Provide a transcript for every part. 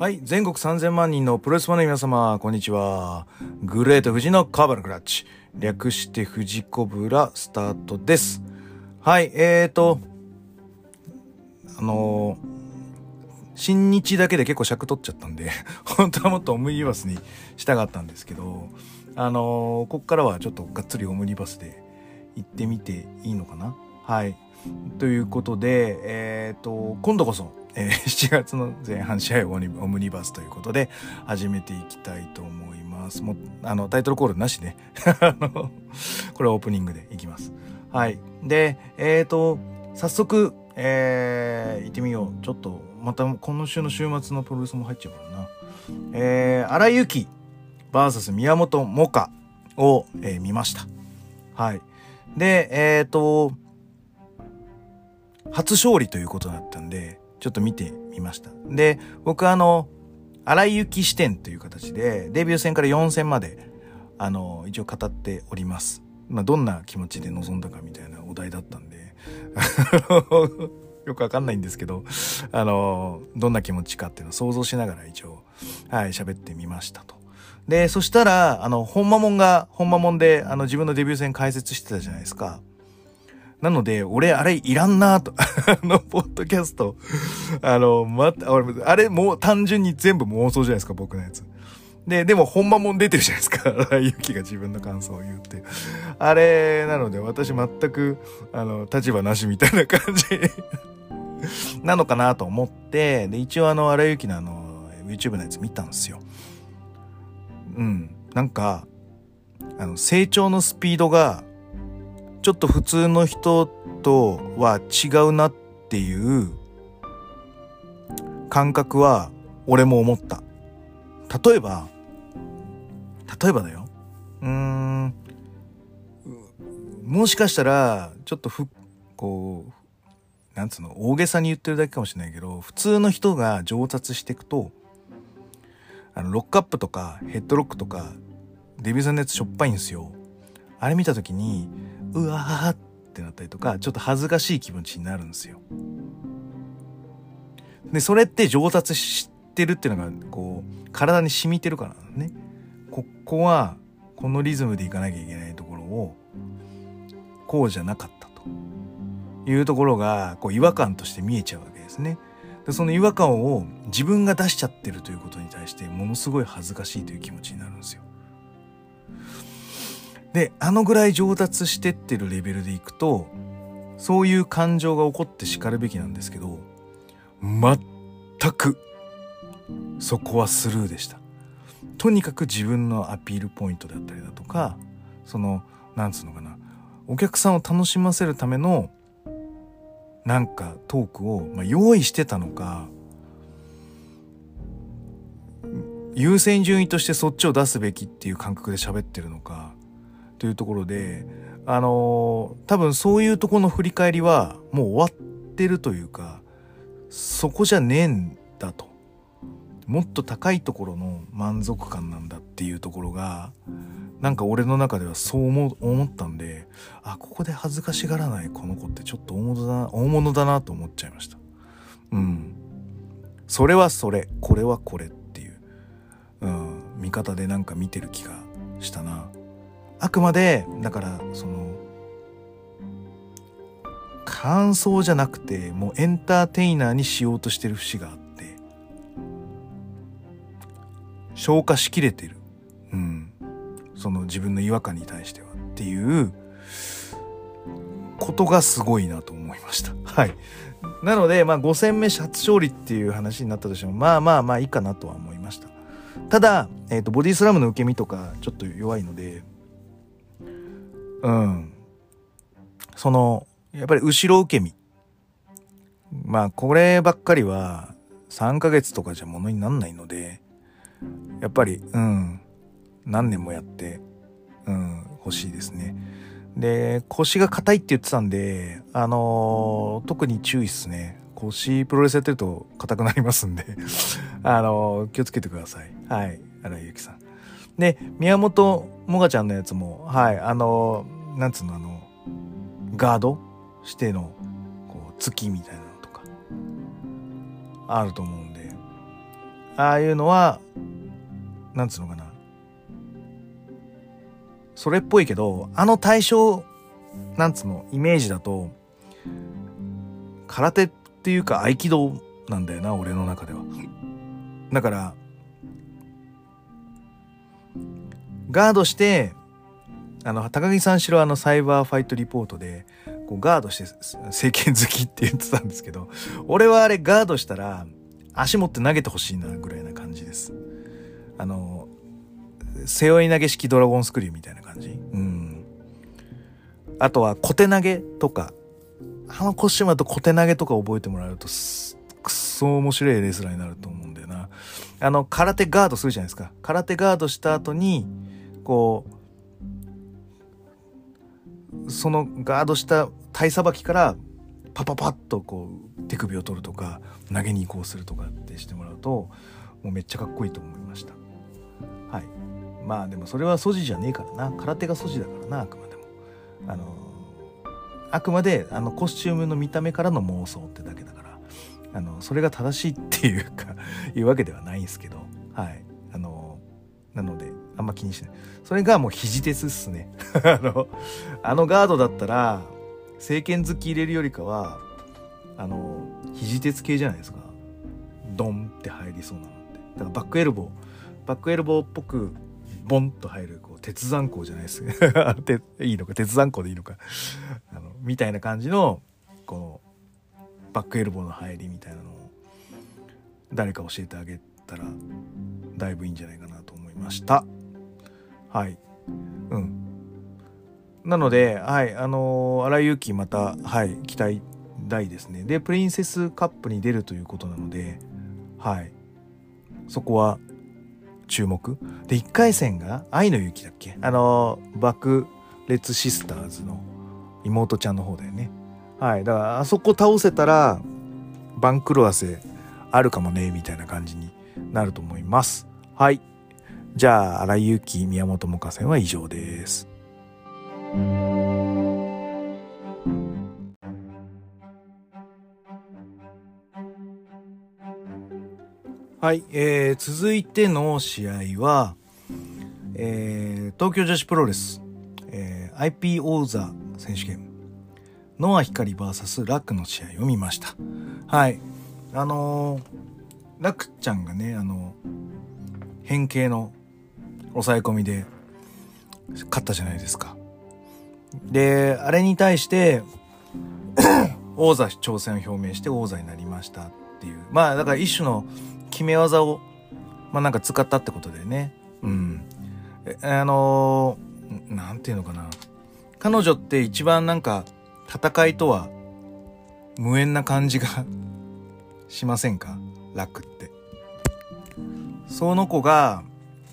はい。全国3000万人のプロレスファンの皆様、こんにちは。グレート富士のカーバルクラッチ。略して富士コブラスタートです。はい。えーと、あのー新日だけで結構尺取っちゃったんで、本当はもっとオムニバスにしたかったんですけど、あのーこっからはちょっとがっつりオムニバスで行ってみていいのかなはい。ということで、えっ、と、今度こそ、えー 7月の前半試合オムニオムニバスということで始めていきたいと思います。もう、あの、タイトルコールなしね。あの、これオープニングでいきます。はい。で、えっ、と、早速、えー、行ってみよう。ちょっと、また今週の週末のプロレスも入っちゃうからな。えー、荒井由紀 VS 宮本萌歌を、えー見ました。はい。で、えっ、と、初勝利ということだったんで、ちょっと見てみました。で、僕あの、荒井由紀視点という形で、デビュー戦から4戦まで、あの、一応語っております。まあ、どんな気持ちで臨んだかみたいなお題だったんで、よくわかんないんですけど、あの、どんな気持ちかっていうのを想像しながら一応、はい、喋ってみましたと。で、そしたら、あの、本間もんが、本間もんで、あの、自分のデビュー戦解説してたじゃないですか。なので、俺、あれ、いらんなと。あの、ポッドキャスト。あの、ま、あれ、もう、単純に全部妄想じゃないですか、僕のやつ。で、でも、本間もん出てるじゃないですか。荒井由紀が自分の感想を言って。あれ、なので、私、全く、あの、立場なしみたいな感じ なのかなと思って、で、一応、あの、荒井由紀のあの、YouTube のやつ見たんですよ。うん。なんか、あの、成長のスピードが、ちょっと普通の人とは違うなっていう感覚は俺も思った。例えば、例えばだよ。うーん、もしかしたら、ちょっとふ、こう、なんつうの、大げさに言ってるだけかもしれないけど、普通の人が上達していくと、あの、ロックアップとかヘッドロックとか、デビューさんのやつしょっぱいんですよ。あれ見た時に、うわーってなったりとか、ちょっと恥ずかしい気持ちになるんですよ。で、それって上達してるっていうのが、こう、体に染みてるからね。ここは、このリズムでいかなきゃいけないところを、こうじゃなかったというところが、こう、違和感として見えちゃうわけですね。でその違和感を自分が出しちゃってるということに対して、ものすごい恥ずかしいという気持ちになるんですよ。で、あのぐらい上達してってるレベルでいくと、そういう感情が起こって叱るべきなんですけど、全く、そこはスルーでした。とにかく自分のアピールポイントだったりだとか、その、なんつうのかな、お客さんを楽しませるための、なんかトークを、まあ、用意してたのか、優先順位としてそっちを出すべきっていう感覚で喋ってるのか、というところで、あのー多分そういうとこの振り返りはもう終わってるというか、そこじゃねえんだと。もっと高いところの満足感なんだっていうところが、なんか俺の中ではそう思思ったんで、あ、ここで恥ずかしがらないこの子ってちょっと大物だな、大物だなと思っちゃいました。うん。それはそれ、これはこれっていう、うん、見方でなんか見てる気がしたな。あくまで、だから、その、感想じゃなくて、もうエンターテイナーにしようとしてる節があって、消化しきれてる。うん。その自分の違和感に対してはっていうことがすごいなと思いました。はい。なので、まあ5戦目初勝利っていう話になったとしても、まあまあまあいいかなとは思いました。ただ、えっ、と、ボディスラムの受け身とかちょっと弱いので、うん。その、やっぱり後ろ受け身。まあ、こればっかりは3ヶ月とかじゃものになんないので、やっぱり、うん、何年もやって、うん、欲しいですね。で、腰が硬いって言ってたんで、あのー特に注意っすね。腰プロレスやってると硬くなりますんで、あのー気をつけてください。はい。荒井由紀さん。で、宮本もがちゃんのやつも、はい、あのなんつうの、あの、ガード？しての、こう、月みたいなのとか、あると思うんで、ああいうのは、なんつうのかな。それっぽいけど、あの対象、なんつうの、イメージだと、空手っていうか合気道なんだよな、俺の中では。だから、ガードして、あの、高木さんしろあのサイバーファイトリポートで、こうガードして政権好きって言ってたんですけど、俺はあれガードしたら足持って投げてほしいなぐらいな感じです。あの、背負い投げ式ドラゴンスクリューみたいな感じうん。あとは小手投げとか、あのコスチュームだと小手投げとか覚えてもらえるとくっそ面白いレスラーになると思うんだよな。あの、空手ガードするじゃないですか。空手ガードした後に、こう、そのガードした体さばきからパパパッとこう手首を取るとか投げに移行するとかってしてもらうともうめっちゃかっこいいと思いました。はい。まあでもそれは素地じゃねえからな。空手が素地だからなあくまでも。あのあくまであのコスチュームの見た目からの妄想ってだけだからあのそれが正しいっていうかいうわけではないんですけど。はい。あのなのであんま気にしない。それがもう肘鉄っすね。あのあのガードだったら政権好き入れるよりかはあの肘鉄系じゃないですか。ドンって入りそうなのって。だからバックエルボー。バックエルボーっぽくボンと入るこう鉄残光じゃないです いいのか？鉄残光でいいのか？あのみたいな感じのこのバックエルボーの入りみたいなのを誰か教えてあげたらだいぶいいんじゃないかなと思いました。はいうんなので、はい、あのー、荒井由紀また、はい、期待大ですね。で、プリンセスカップに出るということなので、はい、そこは注目。で、1回戦が愛の雪だっけ？あのー、爆裂シスターズの妹ちゃんの方だよね。はい、だからあそこ倒せたら、番狂わせあるかもね、みたいな感じになると思います。はい。じゃあ、荒井由紀、宮本萌歌戦は以上です。はい、えー、続いての試合は、えー、東京女子プロレス、えー、IP 王座選手権、ノア光 VS ラックの試合を見ました。はい。あのー、ラックちゃんがね、あの、変形の抑え込みで勝ったじゃないですか。で、あれに対して、王座挑戦を表明して王座になりましたっていう。まあ、だから一種の決め技を、まあなんか使ったってことでね。うん。あのー、なんていうのかな。彼女って一番なんか、戦いとは無縁な感じが しませんか？楽って。その子が、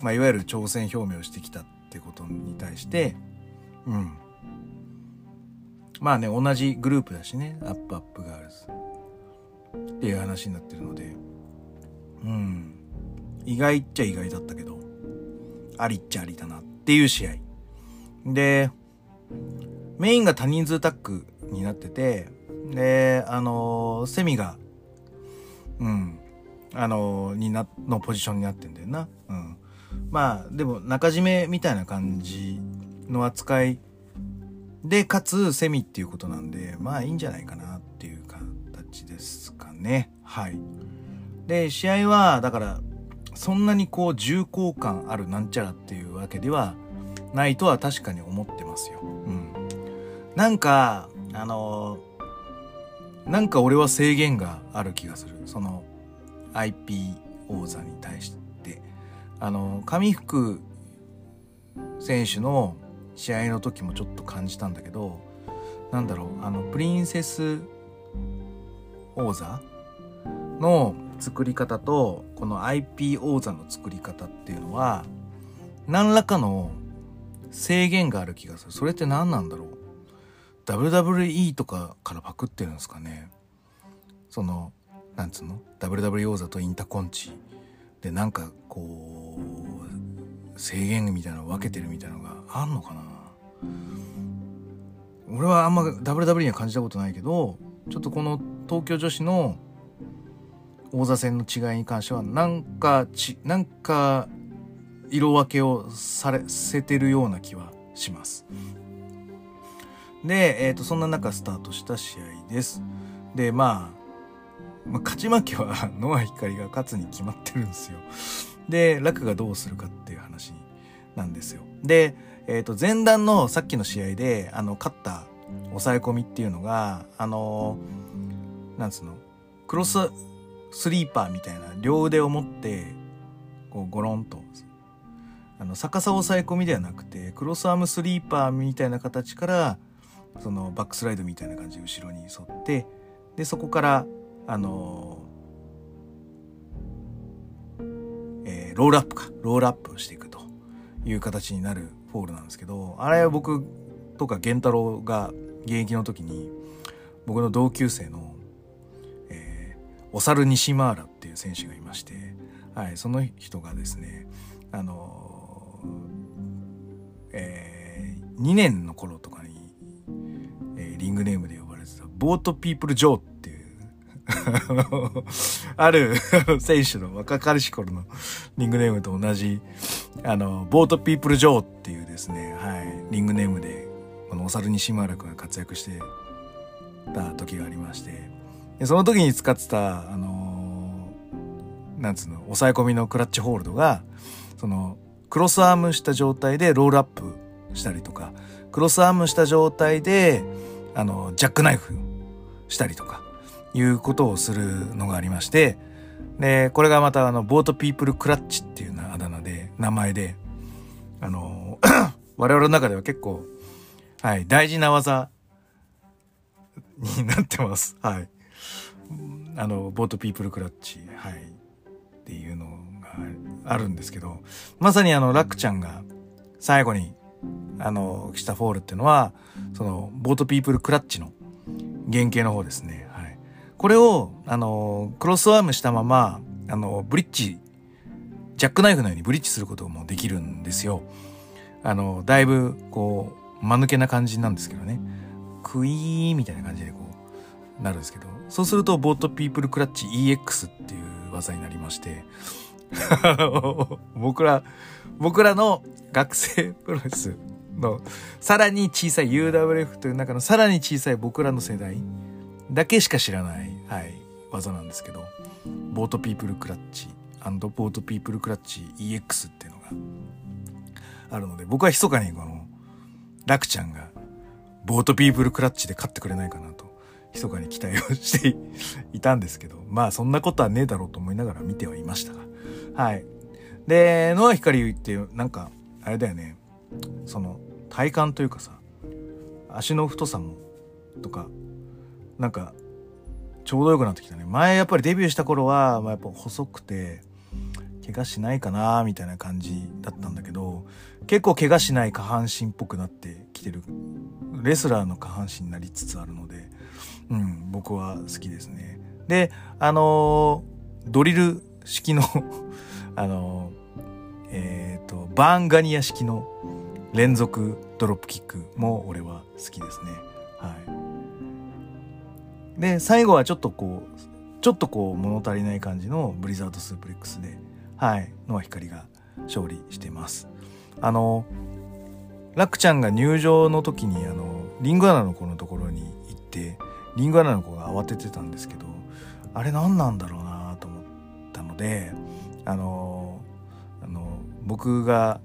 まあ、いわゆる挑戦表明をしてきたってことに対して、うん。まあね、同じグループだしね、アップアップガールズ。っていう話になってるので、うん。意外っちゃ意外だったけど、ありっちゃありだなっていう試合。で、メインが多人数タッグになってて、で、あのー、セミが、うん、あのー、にな、のポジションになってんだよな。うん。まあ、でも中締めみたいな感じの扱いで、かつ、セミっていうことなんで、まあいいんじゃないかなっていう形ですかね。はい。で、試合は、だから、そんなにこう重厚感あるなんちゃらっていうわけではないとは確かに思ってますよ。うん。なんか、あのなんか俺は制限がある気がする。その IP 王座に対して。あの、上福選手の試合の時もちょっと感じたんだけどなんだろうあのプリンセス王座の作り方とこの IP 王座の作り方っていうのは何らかの制限がある気がする。それって何なんだろう。WWE とかからパクってるんですかね。そのなんつうの？WWE 王座とインタコンチ。でなんかこう制限みたいなのを分けてるみたいなのがあんのかな？俺はあんま WW には感じたことないけどちょっとこの東京女子の王座戦の違いに関しては、なんかち、なんか、色分けをされ、せてるような気はします。で、えっ、ー、と、そんな中スタートした試合です。で、まあ、まあ、勝ち負けはノア光が勝つに決まってるんですよ。で、楽がどうするかっていう話なんですよ。で、えっ、ー、と、前段のさっきの試合で、あの、勝った抑え込みっていうのが、あの、なんつうの、クロススリーパーみたいな両腕を持って、こう、ゴロンと、あの、逆さ抑え込みではなくて、クロスアームスリーパーみたいな形から、そのバックスライドみたいな感じで後ろに沿ってでそこからあのえー、ロールアップか。ロールアップをしていくという形になるフォールなんですけどあれは僕とか源太郎が現役の時に僕の同級生の、えー、お猿西マーラっていう選手がいまして、はい、その人がですねあのえー、2年の頃とかにえリングネームで呼ばれてた、ボートピープル・ジョー ある 選手の若かりし頃のリングネームと同じ、あの、ボートピープル・ジョーっていうですね、はい、リングネームで、このお猿西村君が活躍してた時がありまして、でその時に使ってた、あのー、なんつうの、抑え込みのクラッチホールドが、その、クロスアームした状態でロールアップしたりとか、クロスアームした状態で、あの、ジャックナイフしたりとか、いうことをするのがありまして、で、これがまたあの、ボートピープルクラッチっていうなあだ名で、名前で、あの、我々の中では結構、はい、大事な技になってます。はい。あの、ボートピープルクラッチ、はい、っていうのがあるんですけど、まさにあの、ラックちゃんが最後にあの、したフォールっていうのは、その、ボートピープルクラッチの原型の方ですね。これを、あの、クロスアームしたまま、あの、ブリッジ、ジャックナイフのようにブリッジすることもできるんですよ。あの、だいぶ、こう、間抜けな感じなんですけどね。クイーンみたいな感じでこう、なるんですけど、そうすると、ボートピープルクラッチ EX っていう技になりまして、僕ら、僕らの学生プロレスのさらに小さい UWF という中のさらに小さい僕らの世代だけしか知らない、はい、技なんですけど、ボートピープルクラッチボートピープルクラッチ EX っていうのがあるので、僕は密かにこの、ラクちゃんがボートピープルクラッチで勝ってくれないかなと、密かに期待をしていたんですけど、まあそんなことはねえだろうと思いながら見てはいましたが、はい。で、ノア光って、なんか、あれだよね、その、体感というかさ足の太さもとかなんかちょうどよくなってきたね前やっぱりデビューした頃は、まあ、やっぱ細くて怪我しないかなみたいな感じだったんだけど結構怪我しない下半身っぽくなってきてるレスラーの下半身になりつつあるのでうん僕は好きですねであのー、ドリル式の あのー、えっ、ー、とバーンガニア式の連続ドロップキックも俺は好きですね。はい。で、最後はちょっとこう、ちょっとこう物足りない感じのブリザードスープレックスで、はい、ノア光が勝利してます。あの、ラクちゃんが入場の時にあの、リングアナの子のところに行って、リングアナの子が慌ててたんですけど、あれ何なんだろうなと思ったので、あの、あの、僕が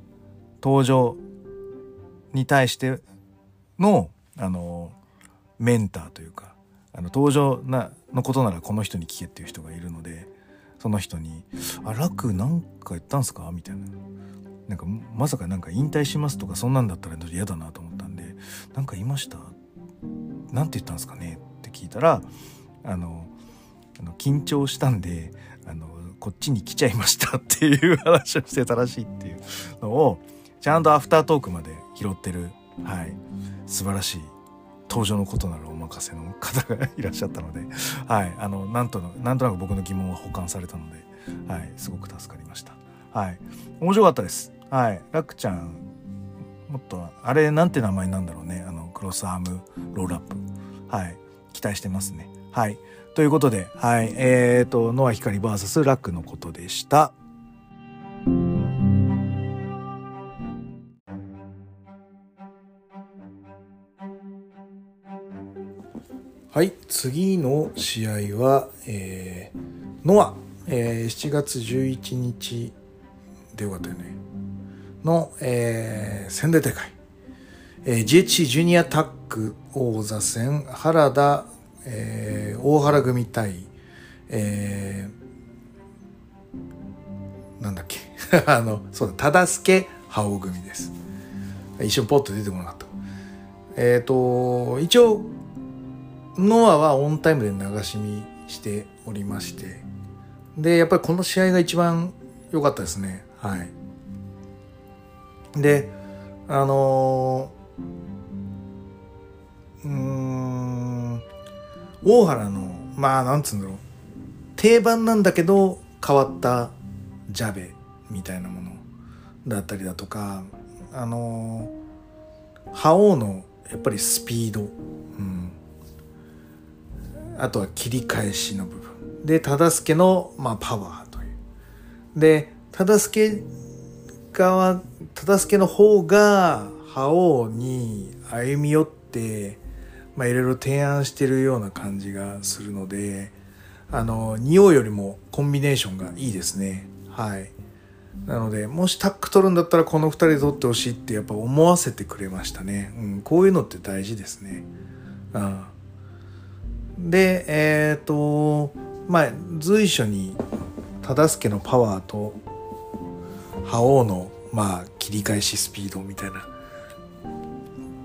登場に対しての、あの、メンターというか、あの、登場な、のことならこの人に聞けっていう人がいるので、その人に、あ、楽なんか言ったんすか？みたいな。なんか、まさかなんか引退しますとかそんなんだったら嫌だなと思ったんで、なんか言いましたなんて言ったんですかね？って聞いたら、あの、あの緊張したんで、あの、こっちに来ちゃいましたっていう話をしてたらしいっていうのを、ちゃんとアフタートークまで拾ってる、はい、素晴らしい登場のことならお任せの方がいらっしゃったので、はい、あの、なんとなんとなく僕の疑問は保管されたので、はい、すごく助かりました。はい。面白かったです。はい。ラクちゃん、もっと、あれ、なんて名前なんだろうね。あの、クロスアームロールアップ。はい。期待してますね。はい。ということで、はい。えっ、ー、と、ノア光 VS ラックのことでした。はい、次の試合は、えー、ノア、えー、7月11日でよかったよね。の、えー、仙台大会。えー、GHC ジュニアタック王座戦、原田、えー、大原組対、えー、なんだっけ。あの、そうだ、忠助覇王組です。一瞬ポッと出てこなかった。えっ、ー、と、一応、ノアはオンタイムで流し見しておりまして、で、やっぱりこの試合が一番良かったですね。はい。で、あのー、うん、大原の、まあ、なんつうんだろう、定番なんだけど変わったジャベみたいなものだったりだとか、あのー、覇王のやっぱりスピード、うん、あとは切り返しの部分。で、忠助の、まあ、パワーという。で、忠助側、忠助の方が、覇王に歩み寄って、まあ、いろいろ提案してるような感じがするので、あの、仁王よりもコンビネーションがいいですね。はい。なので、もしタック取るんだったらこの二人で取ってほしいってやっぱ思わせてくれましたね。うん、こういうのって大事ですね。うん。で、えっ、ー、と、まあ、随所に忠相のパワーと覇王の、まあ、切り返しスピードみたいな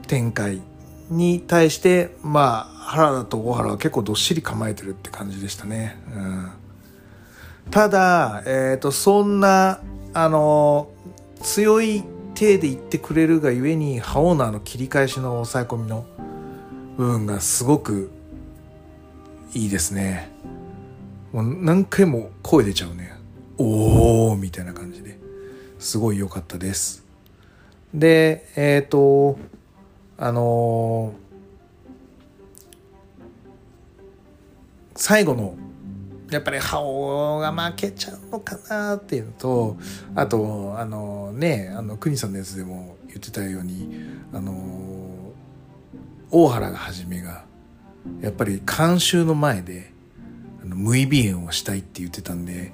展開に対して、まあ、原田と大原は結構どっしり構えてるって感じでしたね。うん、ただ、えっ、ー、と、そんな、あの、強い手で言ってくれるがゆえに、覇王のあの切り返しの抑え込みの部分がすごくいいですね。もう何回も声出ちゃうね。おーみたいな感じで。すごい良かったです。で、えっ、ー、と、あのー、最後の、やっぱり覇王が負けちゃうのかなっていうのと、あと、あのね、あの、国さんのやつでも言ってたように、あのー、大原がはじめが、やっぱり監修の前で無意鼻炎をしたいって言ってたんで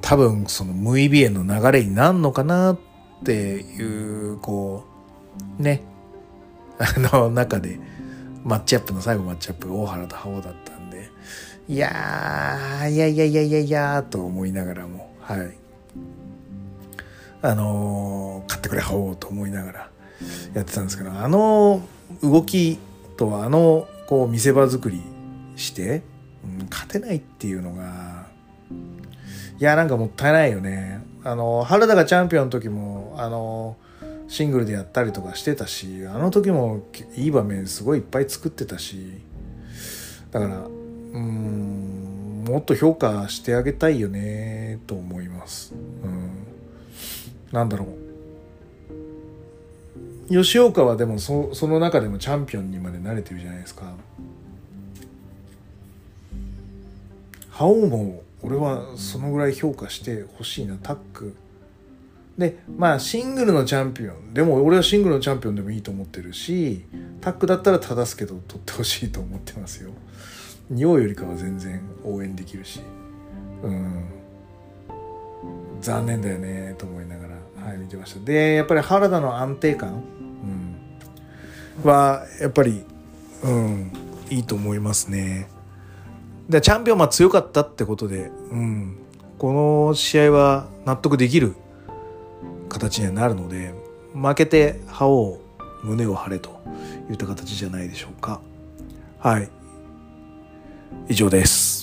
多分その無意鼻炎の流れになるのかなっていうこうね。あの中でマッチアップの最後マッチアップ大原と覇王だったんでいやーいやいやいやいやいやと思いながらもはい。あのー、買ってくれ覇王と思いながらやってたんですけどあの動きとはあのこう見せ場作りして、うん、勝てないっていうのがいやなんかもったいないよね。あの原田がチャンピオンの時もあのシングルでやったりとかしてたしあの時もいい場面すごいいっぱい作ってたしだからうんもっと評価してあげたいよねと思います、うん、なんだろう。吉岡はでもそその中でもチャンピオンにまで慣れてるじゃないですか。覇王も俺はそのぐらい評価してほしいな。タックでまあシングルのチャンピオン。でも俺はシングルのチャンピオンでもいいと思ってるしタックだったら正すけど取ってほしいと思ってますよ。仁王よりかは全然応援できるし。うん。残念だよねと思いながら。はい見てましたでやっぱり原田の安定感はやっぱり、うん、いいと思いますね。でチャンピオンは強かったってことで、うん、この試合は納得できる形にはなるので負けて歯を胸を張れといった形じゃないでしょうか。はい以上です。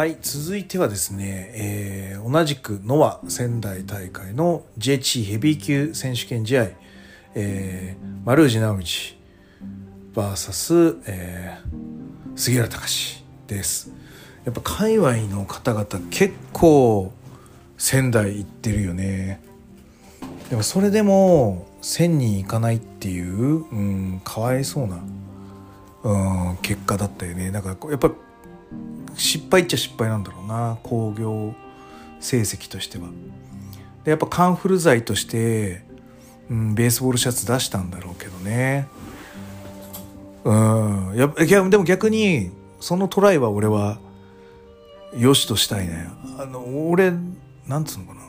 はい、続いてはですね、えー、同じくノア仙台大会の JH ヘビー級選手権試合、えー、丸藤直道 VS、えー、杉浦隆です。やっぱ界隈の方々結構仙台行ってるよね。でもそれでも1000人いかないっていう、うん、かわいそうな、うん、結果だったよねだからやっぱ失敗っちゃ失敗なんだろうな興行成績としては。でやっぱカンフル剤として、うん、ベースボールシャツ出したんだろうけどね。うん、やいやでも逆にそのトライは俺はよしとしたいね。あの俺なんつうのかな。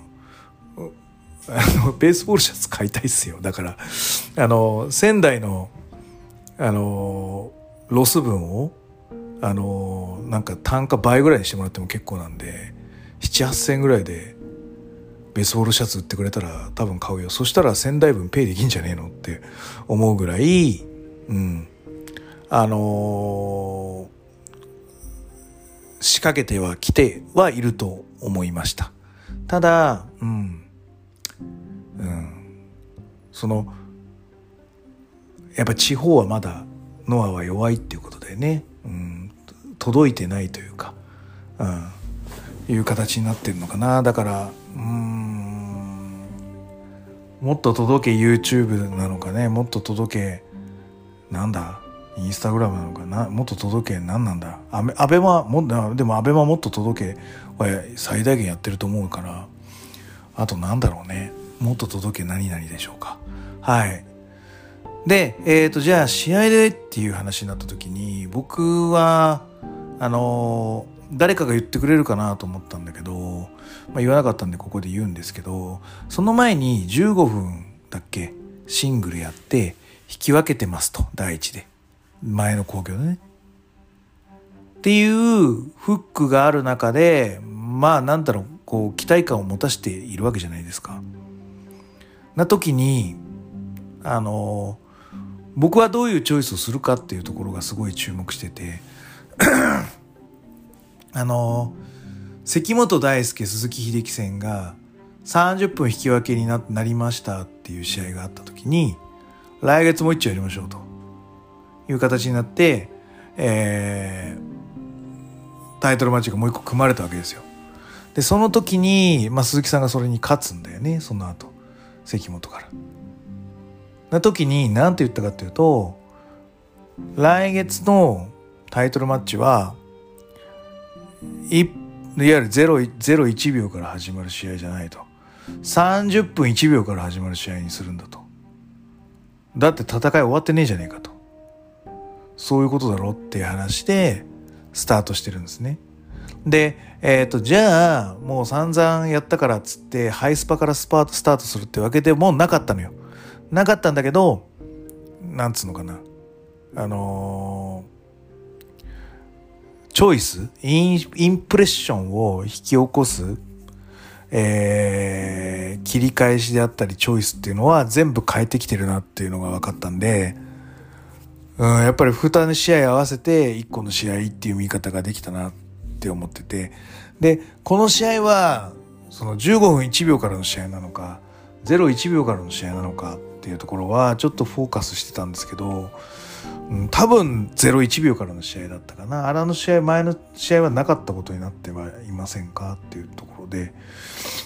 あのベースボールシャツ買いたいっすよだからあの仙台のあのロス分をあのなんか単価倍ぐらいにしてもらっても結構なんで7,8,000円ぐらいでベースボールシャツ売ってくれたら多分買うよ。そしたら仙台分ペイできんじゃねえのって思うぐらいうん。あのー、仕掛けては来てはいると思いました。ただうん。うん。そのやっぱ地方はまだノアは弱いっていうことだよね、うん、届いてないというか、うん、いう形になってるのかな。だからうんもっと届け YouTube なのかね。もっと届けなんだ？インスタグラムなのかな。もっと届け何なんだ？アベアベマもでもアベマもっと届けは最大限やってると思うから。あとなんだろうね。もっと届け何々でしょうか。はい。でえっ、ー、とじゃあ試合でっていう話になった時に僕はあの誰かが言ってくれるかなと思ったんだけど、まあ、言わなかったんでここで言うんですけどその前に15分だっけシングルやって引き分けてますと第一で前の興行でね。っていうフックがある中でまあなんだろうこう期待感を持たせているわけじゃないですか。な時にあの僕はどういうチョイスをするかっていうところがすごい注目してて あの関本大輔鈴木秀樹戦が30分引き分けになりましたっていう試合があった時に来月もう一丁やりましょうという形になって、えー、タイトルマッチがもう一個組まれたわけですよ。でその時に、まあ、鈴木さんがそれに勝つんだよねその後関本から。な時に何て言ったかっていうと来月のタイトルマッチはいわゆる0、01秒から始まる試合じゃないと30分1秒から始まる試合にするんだとだって戦い終わってねえじゃねえかとそういうことだろっていう話でスタートしてるんですねで、えっ、ー、と、じゃあ、もう散々やったからっつって、ハイスパからスパート、スタートするってわけでもなかったのよ。なかったんだけど、なんつうのかな。あの、チョイスイン、インプレッションを引き起こす、えー、切り返しであったり、チョイスっていうのは全部変えてきてるなっていうのが分かったんで、うん、やっぱり2試合合わせて1個の試合っていう見方ができたなって思ってて、で、この試合は、その15分1秒からの試合なのか、01秒からの試合なのかっていうところはちょっとフォーカスしてたんですけど、多分01秒からの試合だったかな。あれの試合、前の試合はなかったことになってはいませんかっていうところで、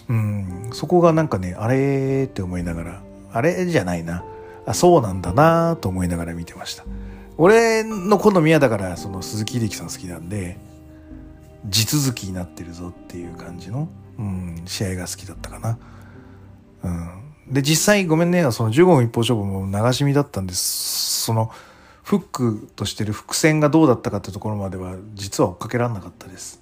うん、そこがなんかね、あれって思いながら、あれじゃないな。あ、そうなんだなと思いながら見てました。俺の好みはだからその鈴木秀樹さん好きなんで、地続きになってるぞっていう感じの、うん、試合が好きだったかな。うん、で実際ごめんねその15分一方勝負も流し見だったんですそのフックとしてる伏線がどうだったかってところまでは実は追っかけられなかったです。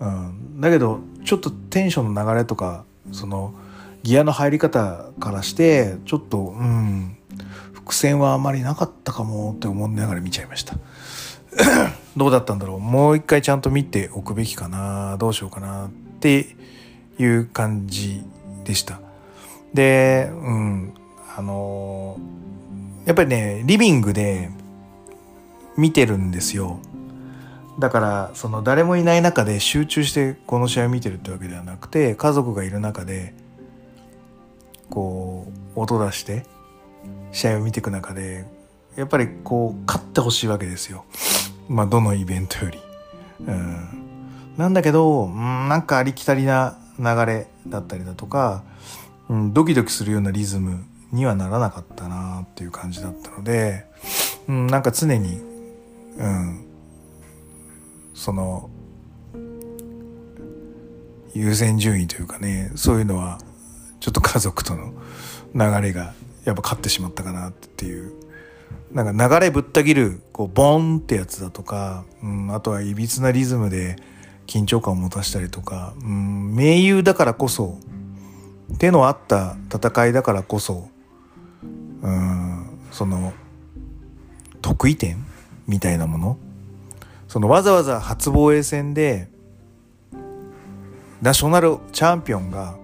うん、だけどちょっとテンションの流れとかそのギアの入り方からしてちょっとうん伏線はあまりなかったかもって思いながら見ちゃいました。どうだったんだろうもう一回ちゃんと見ておくべきかなどうしようかなっていう感じでした。で、うん、あのやっぱりね、リビングで見てるんですよ。だからその誰もいない中で集中してこの試合を見てるってわけではなくて家族がいる中でこう音出して試合を見ていく中でやっぱりこう勝ってほしいわけですよ。まあどのイベントより。うん、なんだけど、うん、なんかありきたりな流れだったりだとか、うん、ドキドキするようなリズムにはならなかったなっていう感じだったので、うん、なんか常に、うん、その、優先順位というかね、そういうのは、ちょっと家族との流れがやっぱ勝ってしまったかなっていう。なんか流れぶった切る、こう、ボンってやつだとか、うん、あとは歪なリズムで緊張感を持たしたりとか、うん、盟友だからこそ、手のあった戦いだからこそ、うん、その、得意点みたいなもの。そのわざわざ初防衛戦で、ナショナルチャンピオンが、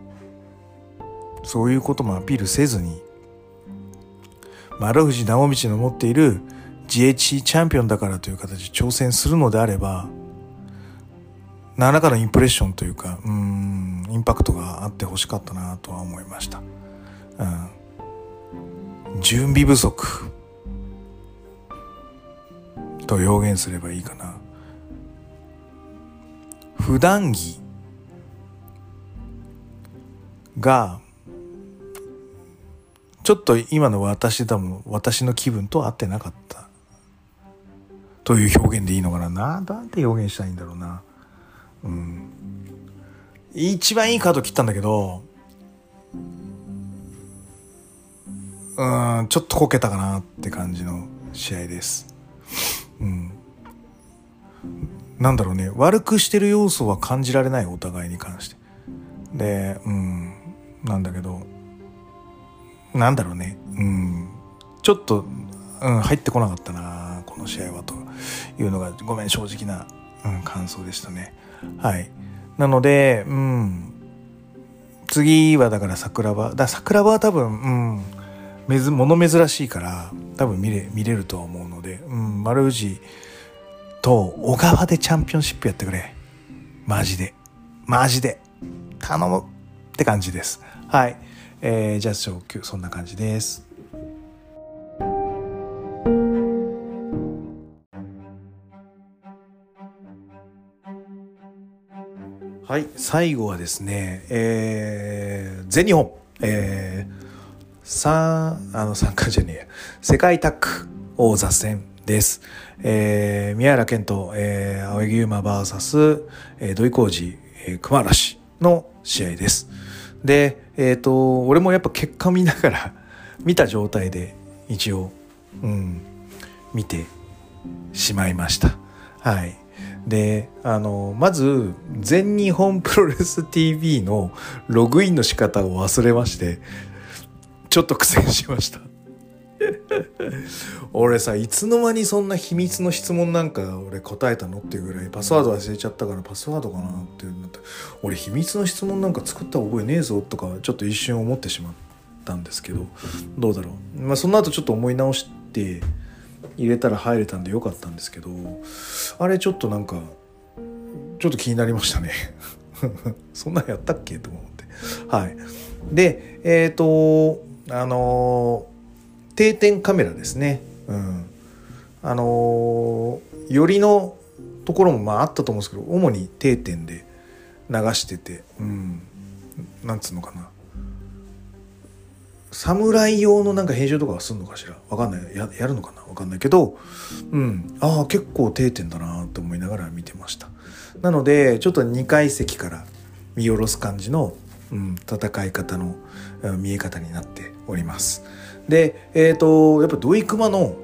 そういうこともアピールせずに、丸藤直道の持っている GHC チャンピオンだからという形で挑戦するのであれば、何らかのインプレッションというか、うん、インパクトがあってほしかったなとは思いました。うん、準備不足。と表現すればいいかな。普段着がちょっと今の私だも私の気分と合ってなかった。という表現でいいのかな。ななんて表現したいんだろうな。うん。一番いいカード切ったんだけどうんちょっとこけたかなって感じの試合です。うん。なんだろうね。悪くしてる要素は感じられないお互いに関して。でうん。なんだけどなんだろうね、うん、ちょっと、うん、入ってこなかったな、この試合はというのが、ごめん、正直な、うん、感想でしたね。はい。なので、うん、次はだから桜庭、だ桜庭は多分、うん、めず、物珍しいから、多分見れ、見れるとは思うので、うん、丸氏と小川でチャンピオンシップやってくれ。マジで。マジで。頼むって感じです。はい。えー、じゃあ今日そんな感じです。はい、最後はですね、えー、全日本、えー、三、あの、参加じゃねえや世界タッグ王座戦です。えー、宮原健人、えー、青柳馬 VS、えー、土井浩二、えー、熊嵐の試合です。で、えっ、ー、と、俺もやっぱ結果見ながら、見た状態で一応、うん、見てしまいました。はい。で、あの、まず、全日本プロレス TV のログインの仕方を忘れまして、ちょっと苦戦しました。俺さいつの間にそんな秘密の質問なんか俺答えたのっていうぐらいパスワード忘れちゃったからパスワードかなっていうのと俺秘密の質問なんか作った覚えねえぞとかちょっと一瞬思ってしまったんですけどどうだろう。まあその後ちょっと思い直して入れたら入れたんでよかったんですけどあれちょっとなんかちょっと気になりましたね。そんなんやったっけと思って。はい。でえっ、ー、とあの定点カメラですね。うん。あのー、よりのところもまああったと思うんですけど、主に定点で流してて、うん。なんつうのかな。侍用のなんか編集とかはすんのかしら？わかんないや。やるのかな？わかんないけど、うん。ああ、結構定点だなと思いながら見てました。なので、ちょっと2階席から見下ろす感じの、うん、戦い方の見え方になっております。で、えっ、ー、と、やっぱドイクマの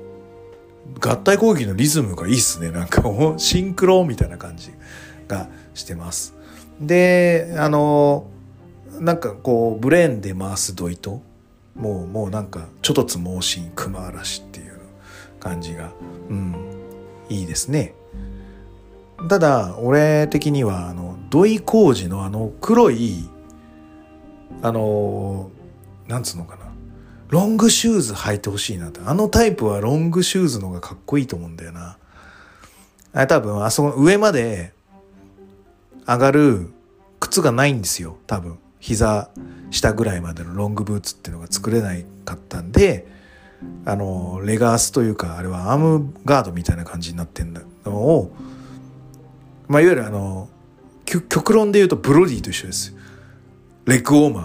合体攻撃のリズムがいいっすね。なんかシンクロみたいな感じがしてます。で、あの、なんかこう、ブレーンで回すドイト。もう、もうなんか、ちょとつ猛進熊嵐っていう感じが、うん、いいですね。ただ、俺的には、あの、土井工事のあの黒い、あの、なんつうのかな。ロングシューズ履いてほしいなって。あのタイプはロングシューズの方がかっこいいと思うんだよな。あ多分、あそこ上まで上がる靴がないんですよ。多分。膝下ぐらいまでのロングブーツっていうのが作れないかったんで、あの、レガースというか、あれはアームガードみたいな感じになってんだのを、まあ、いわゆるあの、極論で言うとブロディと一緒です。レッグウォーマ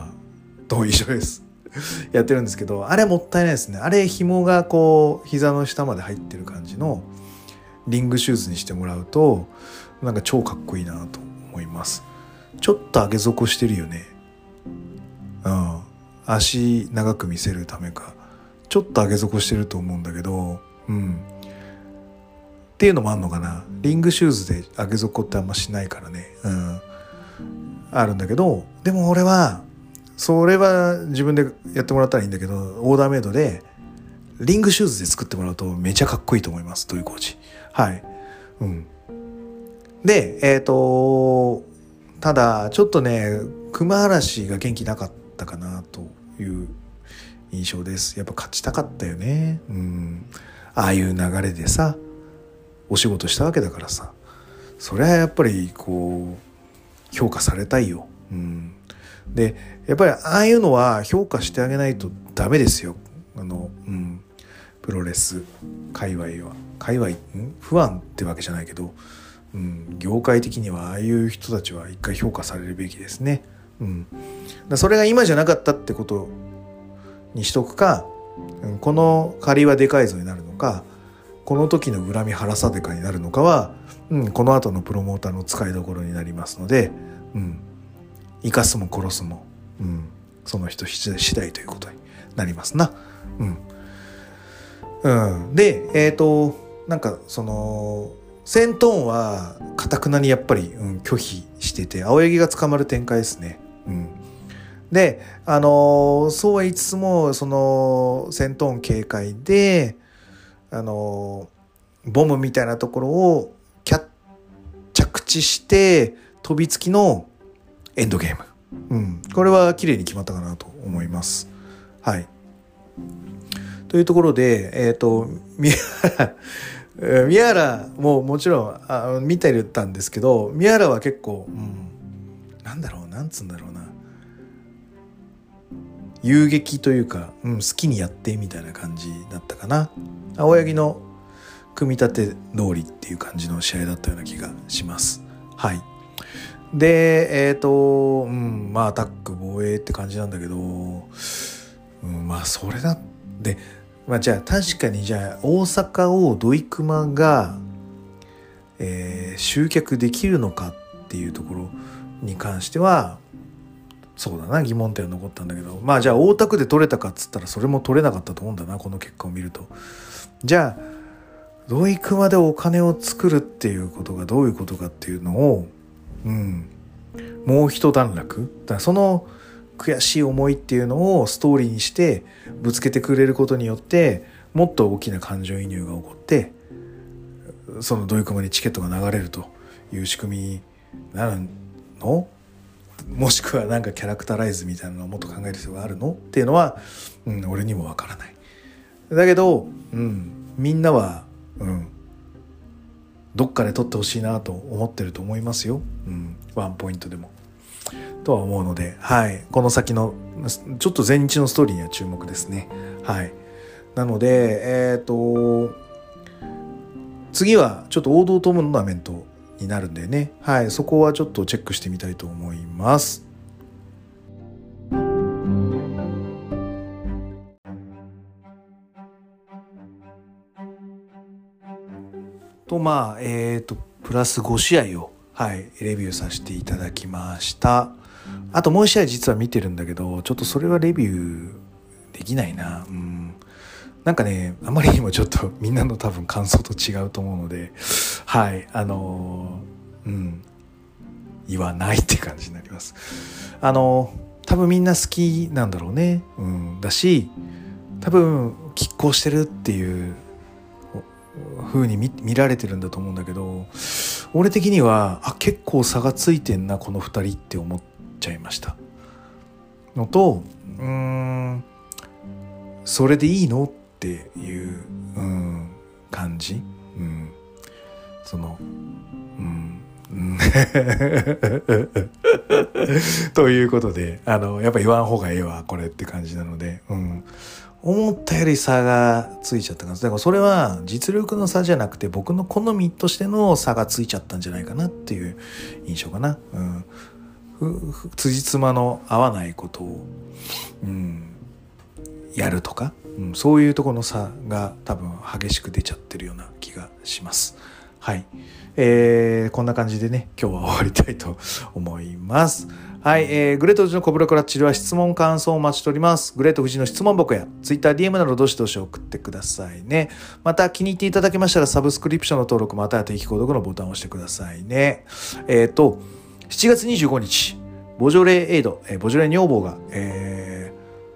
ーと一緒です。やってるんですけど、あれもったいないですね。あれ紐がこう、膝の下まで入ってる感じのリングシューズにしてもらうと、なんか超かっこいいなと思います。ちょっと上げ底してるよね。うん。足長く見せるためか。ちょっと上げ底してると思うんだけど、うん。っていうのもあんのかな。リングシューズで上げ底ってあんましないからね。うん。あるんだけど、でも俺は、それは自分でやってもらったらいいんだけど、オーダーメイドで、リングシューズで作ってもらうとめちゃかっこいいと思います、土井コーチ。はい。うん。で、えっ、ー、と、ただ、ちょっとね、熊嵐が元気なかったかなという印象です。やっぱ勝ちたかったよね。うん。ああいう流れでさ、お仕事したわけだからさ、それはやっぱりこう、評価されたいよ。うん。でやっぱりああいうのは評価してあげないとダメですよ。あの、うん、プロレス界隈は。界隈ん？不安ってわけじゃないけど、うん、業界的にはああいう人たちは一回評価されるべきですね。うん、だそれが今じゃなかったってことにしとくか、うん、この借りはでかいぞになるのかこの時の恨み腹さでかになるのかは、うん、この後のプロモーターの使いどころになりますので、うん、生かすも殺すも、うん、その人次第ということになりますな。うん。うん、で、えっ、ー、と、なんかその、セントンは、かたくなにやっぱり、うん、拒否してて、青柳が捕まる展開ですね。うん。で、あのー、そうは言いつつも、その、セントン警戒で、あのー、ボムみたいなところをキャッ、着地して、飛びつきのエンドゲーム。うん。これは綺麗に決まったかなと思います。はい。というところで、えっ、ー、と、宮原、宮原ももちろんあ見てたんですけど、宮原は結構、うん、なんだろう、なんつうんだろうな。遊撃というか、うん、好きにやってみたいな感じだったかな。青柳の組み立て通りっていう感じの試合だったような気がします。はい。で、えっ、ー、と、うん、まあアタック防衛って感じなんだけど、うん、まあそれだで、まあじゃあ確かにじゃあ大阪を土井熊が、えー、集客できるのかっていうところに関しては、そうだな疑問点は残ったんだけど。まあじゃあ大田区で取れたかっつったらそれも取れなかったと思うんだなこの結果を見ると。じゃあ土井熊でお金を作るっていうことがどういうことかっていうのをうん、もう一段落？だからその悔しい思いっていうのをストーリーにしてぶつけてくれることによってもっと大きな感情移入が起こってそのどういうにチケットが流れるという仕組みになるの？もしくはなんかキャラクターライズみたいなのをもっと考える必要があるの？っていうのは、うん、俺にもわからない。だけど、うん、みんなは、うん、どっかで撮ってほしいなと思ってると思いますよ。うん、ワンポイントでも。とは思うので、はい。この先の、ちょっと前日のストーリーには注目ですね。はい。なので、えっ、ー、と、次はちょっと王道トーナメントになるんでね。はい。そこはちょっとチェックしてみたいと思います。とまあえっ、ー、とプラス5試合をはいレビューさせていただきました。あともう1試合実は見てるんだけどちょっとそれはレビューできないな。うん。なんかねあまりにもちょっとみんなの多分感想と違うと思うのではいあのー、うん。言わないって感じになります。あのー、多分みんな好きなんだろうね。うん。だし多分拮抗してるっていう風に見られてるんだと思うんだけど俺的にはあ結構差がついてんなこの2人って思っちゃいました。のとうんそれでいいのっていう、うん、感じ、うん、そのうん。ということであのやっぱ言わん方がええわこれって感じなので、うん、思ったより差がついちゃったんです。だからそれは実力の差じゃなくて僕の好みとしての差がついちゃったんじゃないかなっていう印象かな。うん。辻褄の合わないことを、うん、やるとか、うん、そういうとこの差が多分激しく出ちゃってるような気がします。はい。えー、こんな感じでね、今日は終わりたいと思います。はい、えー、グレート富士のコブラクラッチでは質問、感想をお待ちしております。グレート富士の質問箱や Twitter、DM などどしどし送ってくださいね。また気に入っていただけましたらサブスクリプションの登録または定期購読のボタンを押してくださいね。えっ、ー、と、7月25日、ボジョレーエイド、えー、ボジョレー女房が、え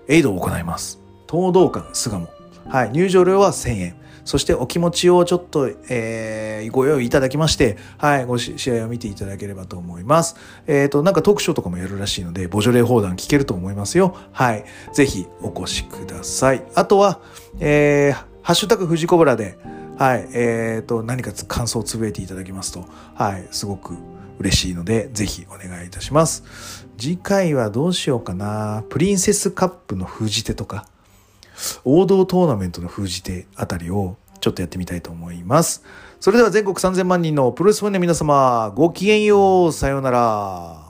ー、エイドを行います。東道館巣鴨。はい、入場料は1000円。そしてお気持ちをちょっと、えー、ご用意いただきまして、はい、ご試合を見ていただければと思います。えっ、ー、と、なんかトークショーとかもやるらしいので、ボジョレー砲弾聞けると思いますよ。はい。ぜひお越しください。あとは、えー、ハッシュタグ富士コブラで、はい、えっ、ー、と、何か感想をつぶえていただきますと、はい、すごく嬉しいので、ぜひお願いいたします。次回はどうしようかな。プリンセスカップの封じ手とか、王道トーナメントの封じ手あたりをちょっとやってみたいと思います。それでは全国3000万人のプロレスファンの皆様、ごきげんよう、さようなら。